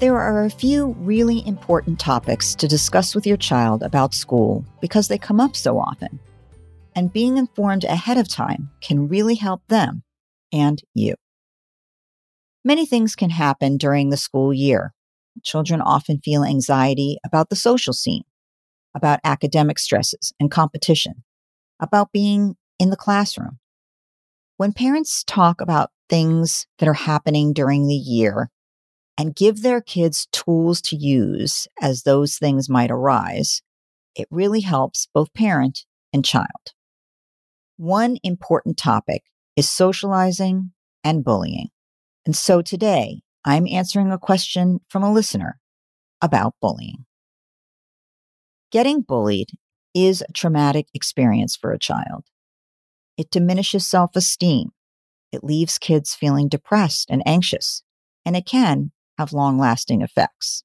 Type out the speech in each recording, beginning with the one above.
There are a few really important topics to discuss with your child about school because they come up so often. And being informed ahead of time can really help them and you. Many things can happen during the school year. Children often feel anxiety about the social scene, about academic stresses and competition, about being in the classroom. When parents talk about things that are happening during the year, and give their kids tools to use as those things might arise, it really helps both parent and child. One important topic is socializing and bullying. And so today I'm answering a question from a listener about bullying. Getting bullied is a traumatic experience for a child. It diminishes self esteem. It leaves kids feeling depressed and anxious, and it can have long lasting effects.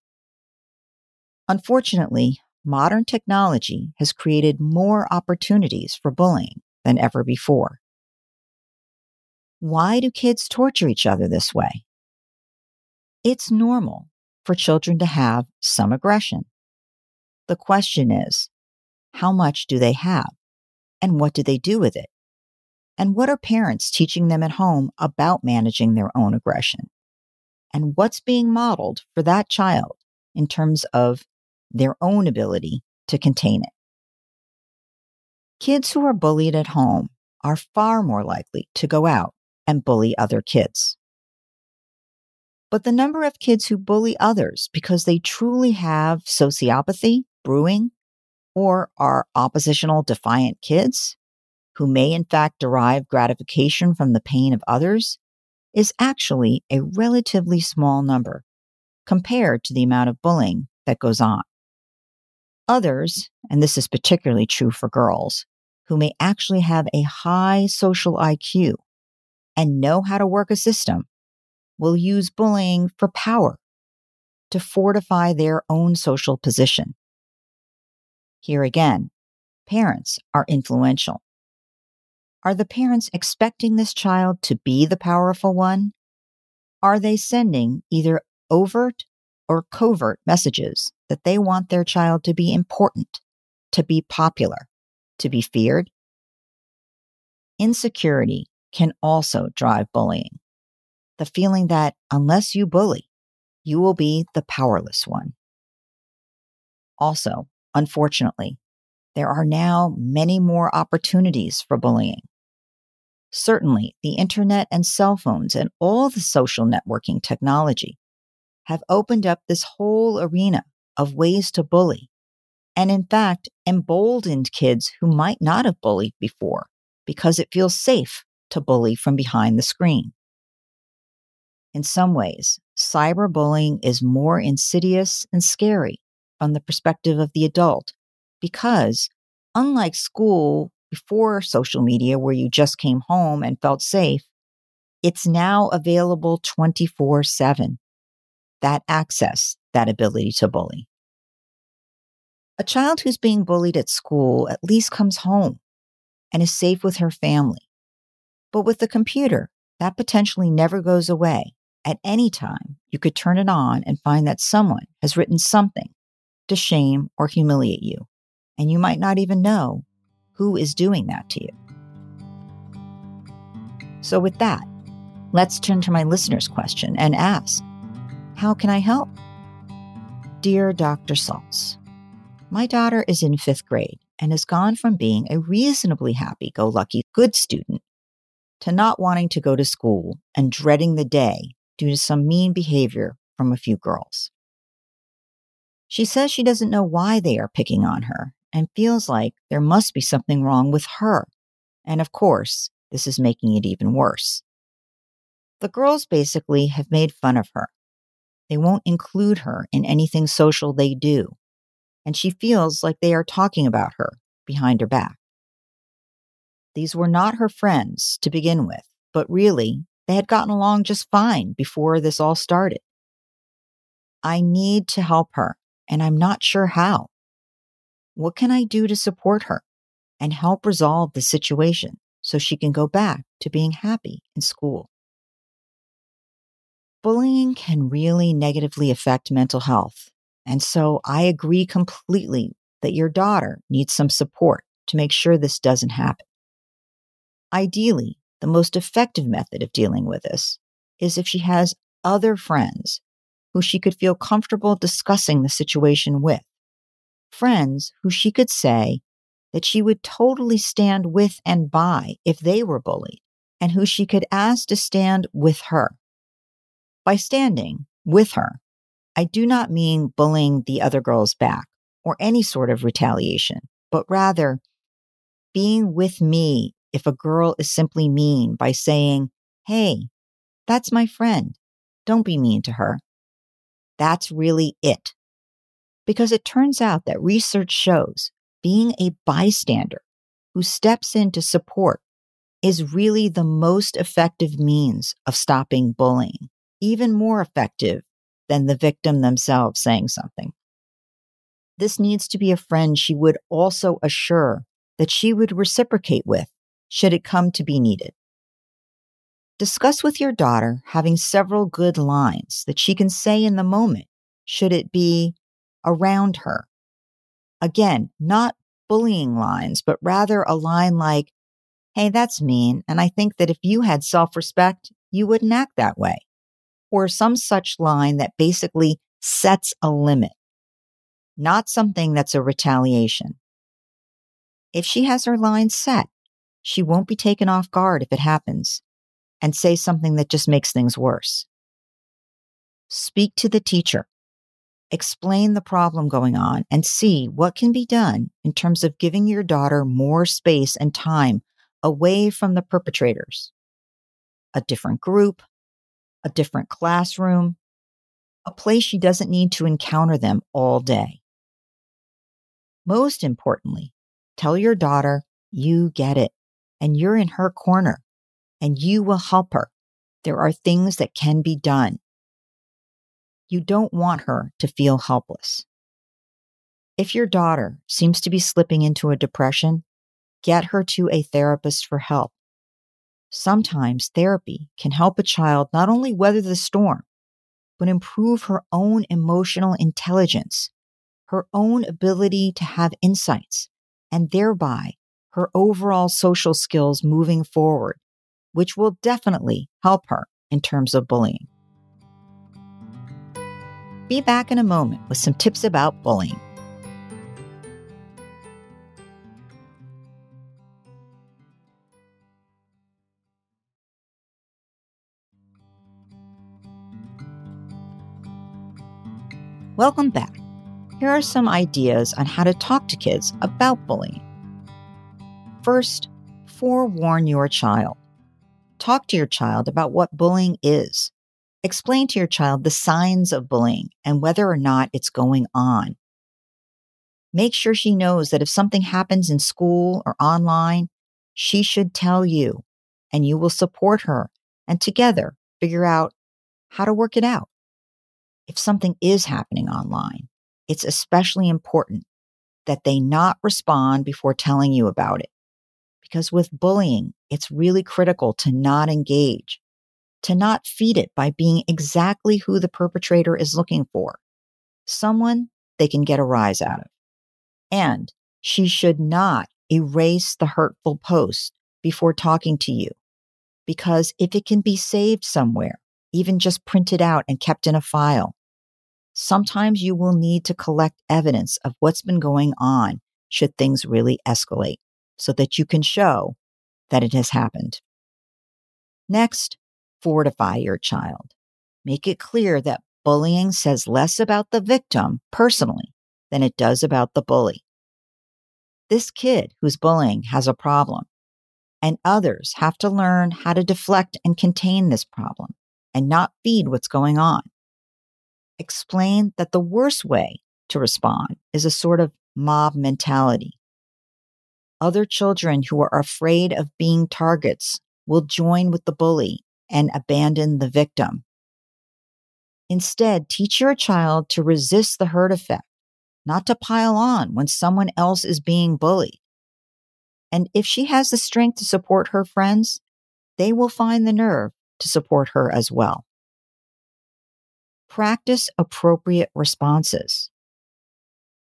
Unfortunately, modern technology has created more opportunities for bullying than ever before. Why do kids torture each other this way? It's normal for children to have some aggression. The question is, how much do they have? And what do they do with it? And what are parents teaching them at home about managing their own aggression? And what's being modeled for that child in terms of their own ability to contain it. Kids who are bullied at home are far more likely to go out and bully other kids. But the number of kids who bully others because they truly have sociopathy brewing or are oppositional defiant kids who may in fact derive gratification from the pain of others is actually a relatively small number compared to the amount of bullying that goes on. Others, and this is particularly true for girls, who may actually have a high social IQ and know how to work a system, will use bullying for power to fortify their own social position. Here again, parents are influential. Are the parents expecting this child to be the powerful one? Are they sending either overt or covert messages that they want their child to be important, to be popular, to be feared? Insecurity can also drive bullying. The feeling that unless you bully, you will be the powerless one. Also, unfortunately, there are now many more opportunities for bullying. Certainly, the internet and cell phones and all the social networking technology have opened up this whole arena of ways to bully, and in fact, emboldened kids who might not have bullied before because it feels safe to bully from behind the screen. In some ways, cyberbullying is more insidious and scary from the perspective of the adult because, unlike school before social media where you just came home and felt safe, it's now available 24 7. That access, that ability to bully. A child who's being bullied at school at least comes home and is safe with her family. But with the computer, that potentially never goes away. At any time, you could turn it on and find that someone has written something to shame or humiliate you. And you might not even know who is doing that to you. So, with that, let's turn to my listener's question and ask How can I help? Dear Dr. Saltz, my daughter is in fifth grade and has gone from being a reasonably happy go lucky good student to not wanting to go to school and dreading the day due to some mean behavior from a few girls. She says she doesn't know why they are picking on her and feels like there must be something wrong with her. And of course, this is making it even worse. The girls basically have made fun of her. They won't include her in anything social they do and she feels like they are talking about her behind her back. These were not her friends to begin with, but really, they had gotten along just fine before this all started. I need to help her, and I'm not sure how. What can I do to support her and help resolve the situation so she can go back to being happy in school? Bullying can really negatively affect mental health. And so I agree completely that your daughter needs some support to make sure this doesn't happen. Ideally, the most effective method of dealing with this is if she has other friends who she could feel comfortable discussing the situation with. Friends who she could say that she would totally stand with and by if they were bullied, and who she could ask to stand with her. By standing with her, I do not mean bullying the other girls back or any sort of retaliation, but rather being with me if a girl is simply mean by saying, Hey, that's my friend. Don't be mean to her. That's really it. Because it turns out that research shows being a bystander who steps in to support is really the most effective means of stopping bullying, even more effective than the victim themselves saying something. This needs to be a friend she would also assure that she would reciprocate with should it come to be needed. Discuss with your daughter having several good lines that she can say in the moment, should it be around her. Again, not bullying lines, but rather a line like, Hey, that's mean. And I think that if you had self respect, you wouldn't act that way. Or some such line that basically sets a limit, not something that's a retaliation. If she has her line set, she won't be taken off guard if it happens and say something that just makes things worse. Speak to the teacher. Explain the problem going on and see what can be done in terms of giving your daughter more space and time away from the perpetrators. A different group, a different classroom, a place she doesn't need to encounter them all day. Most importantly, tell your daughter you get it and you're in her corner and you will help her. There are things that can be done. You don't want her to feel helpless. If your daughter seems to be slipping into a depression, get her to a therapist for help. Sometimes therapy can help a child not only weather the storm, but improve her own emotional intelligence, her own ability to have insights, and thereby her overall social skills moving forward which will definitely help her in terms of bullying. Be back in a moment with some tips about bullying. Welcome back. Here are some ideas on how to talk to kids about bullying. First, forewarn your child. Talk to your child about what bullying is. Explain to your child the signs of bullying and whether or not it's going on. Make sure she knows that if something happens in school or online, she should tell you and you will support her and together figure out how to work it out. If something is happening online, it's especially important that they not respond before telling you about it. Because with bullying, it's really critical to not engage, to not feed it by being exactly who the perpetrator is looking for someone they can get a rise out of. And she should not erase the hurtful post before talking to you. Because if it can be saved somewhere, even just printed out and kept in a file, sometimes you will need to collect evidence of what's been going on should things really escalate so that you can show that it has happened. Next, fortify your child. Make it clear that bullying says less about the victim personally than it does about the bully. This kid who's bullying has a problem, and others have to learn how to deflect and contain this problem and not feed what's going on. Explain that the worst way to respond is a sort of mob mentality. Other children who are afraid of being targets will join with the bully and abandon the victim. Instead, teach your child to resist the hurt effect, not to pile on when someone else is being bullied. And if she has the strength to support her friends, they will find the nerve to support her as well. Practice appropriate responses.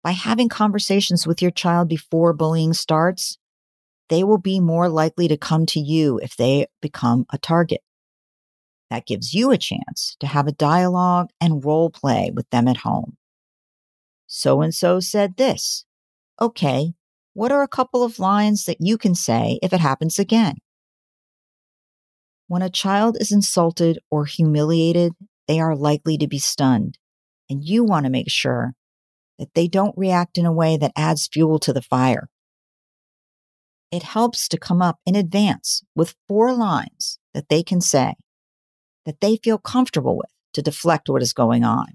By having conversations with your child before bullying starts, they will be more likely to come to you if they become a target. That gives you a chance to have a dialogue and role play with them at home. So and so said this. Okay, what are a couple of lines that you can say if it happens again? When a child is insulted or humiliated, they are likely to be stunned, and you want to make sure that they don't react in a way that adds fuel to the fire. It helps to come up in advance with four lines that they can say that they feel comfortable with to deflect what is going on.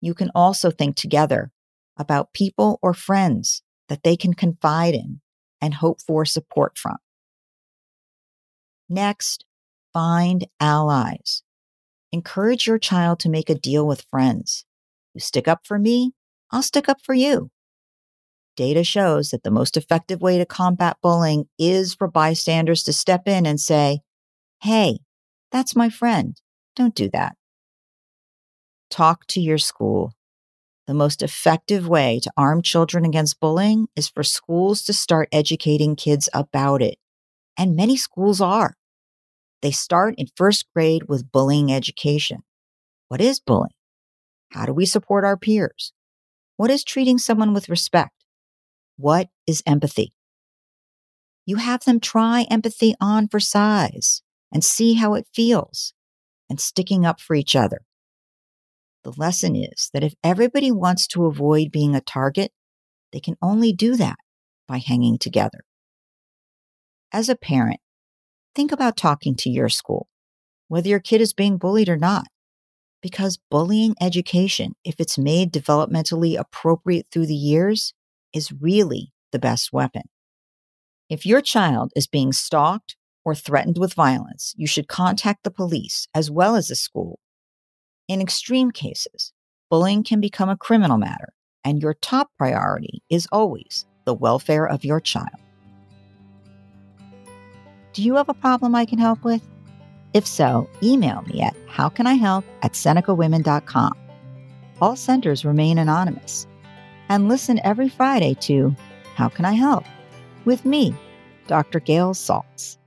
You can also think together about people or friends that they can confide in and hope for support from. Next, find allies. Encourage your child to make a deal with friends. You stick up for me, I'll stick up for you. Data shows that the most effective way to combat bullying is for bystanders to step in and say, Hey, that's my friend. Don't do that. Talk to your school. The most effective way to arm children against bullying is for schools to start educating kids about it. And many schools are. They start in first grade with bullying education. What is bullying? How do we support our peers? What is treating someone with respect? What is empathy? You have them try empathy on for size and see how it feels and sticking up for each other. The lesson is that if everybody wants to avoid being a target, they can only do that by hanging together. As a parent, think about talking to your school, whether your kid is being bullied or not because bullying education, if it's made developmentally appropriate through the years, is really the best weapon. If your child is being stalked or threatened with violence, you should contact the police as well as the school. In extreme cases, bullying can become a criminal matter, and your top priority is always the welfare of your child. Do you have a problem I can help with? If so, email me at howcanihelp at senecawomen.com. All senders remain anonymous. And listen every Friday to How Can I Help? with me, Dr. Gail Saltz.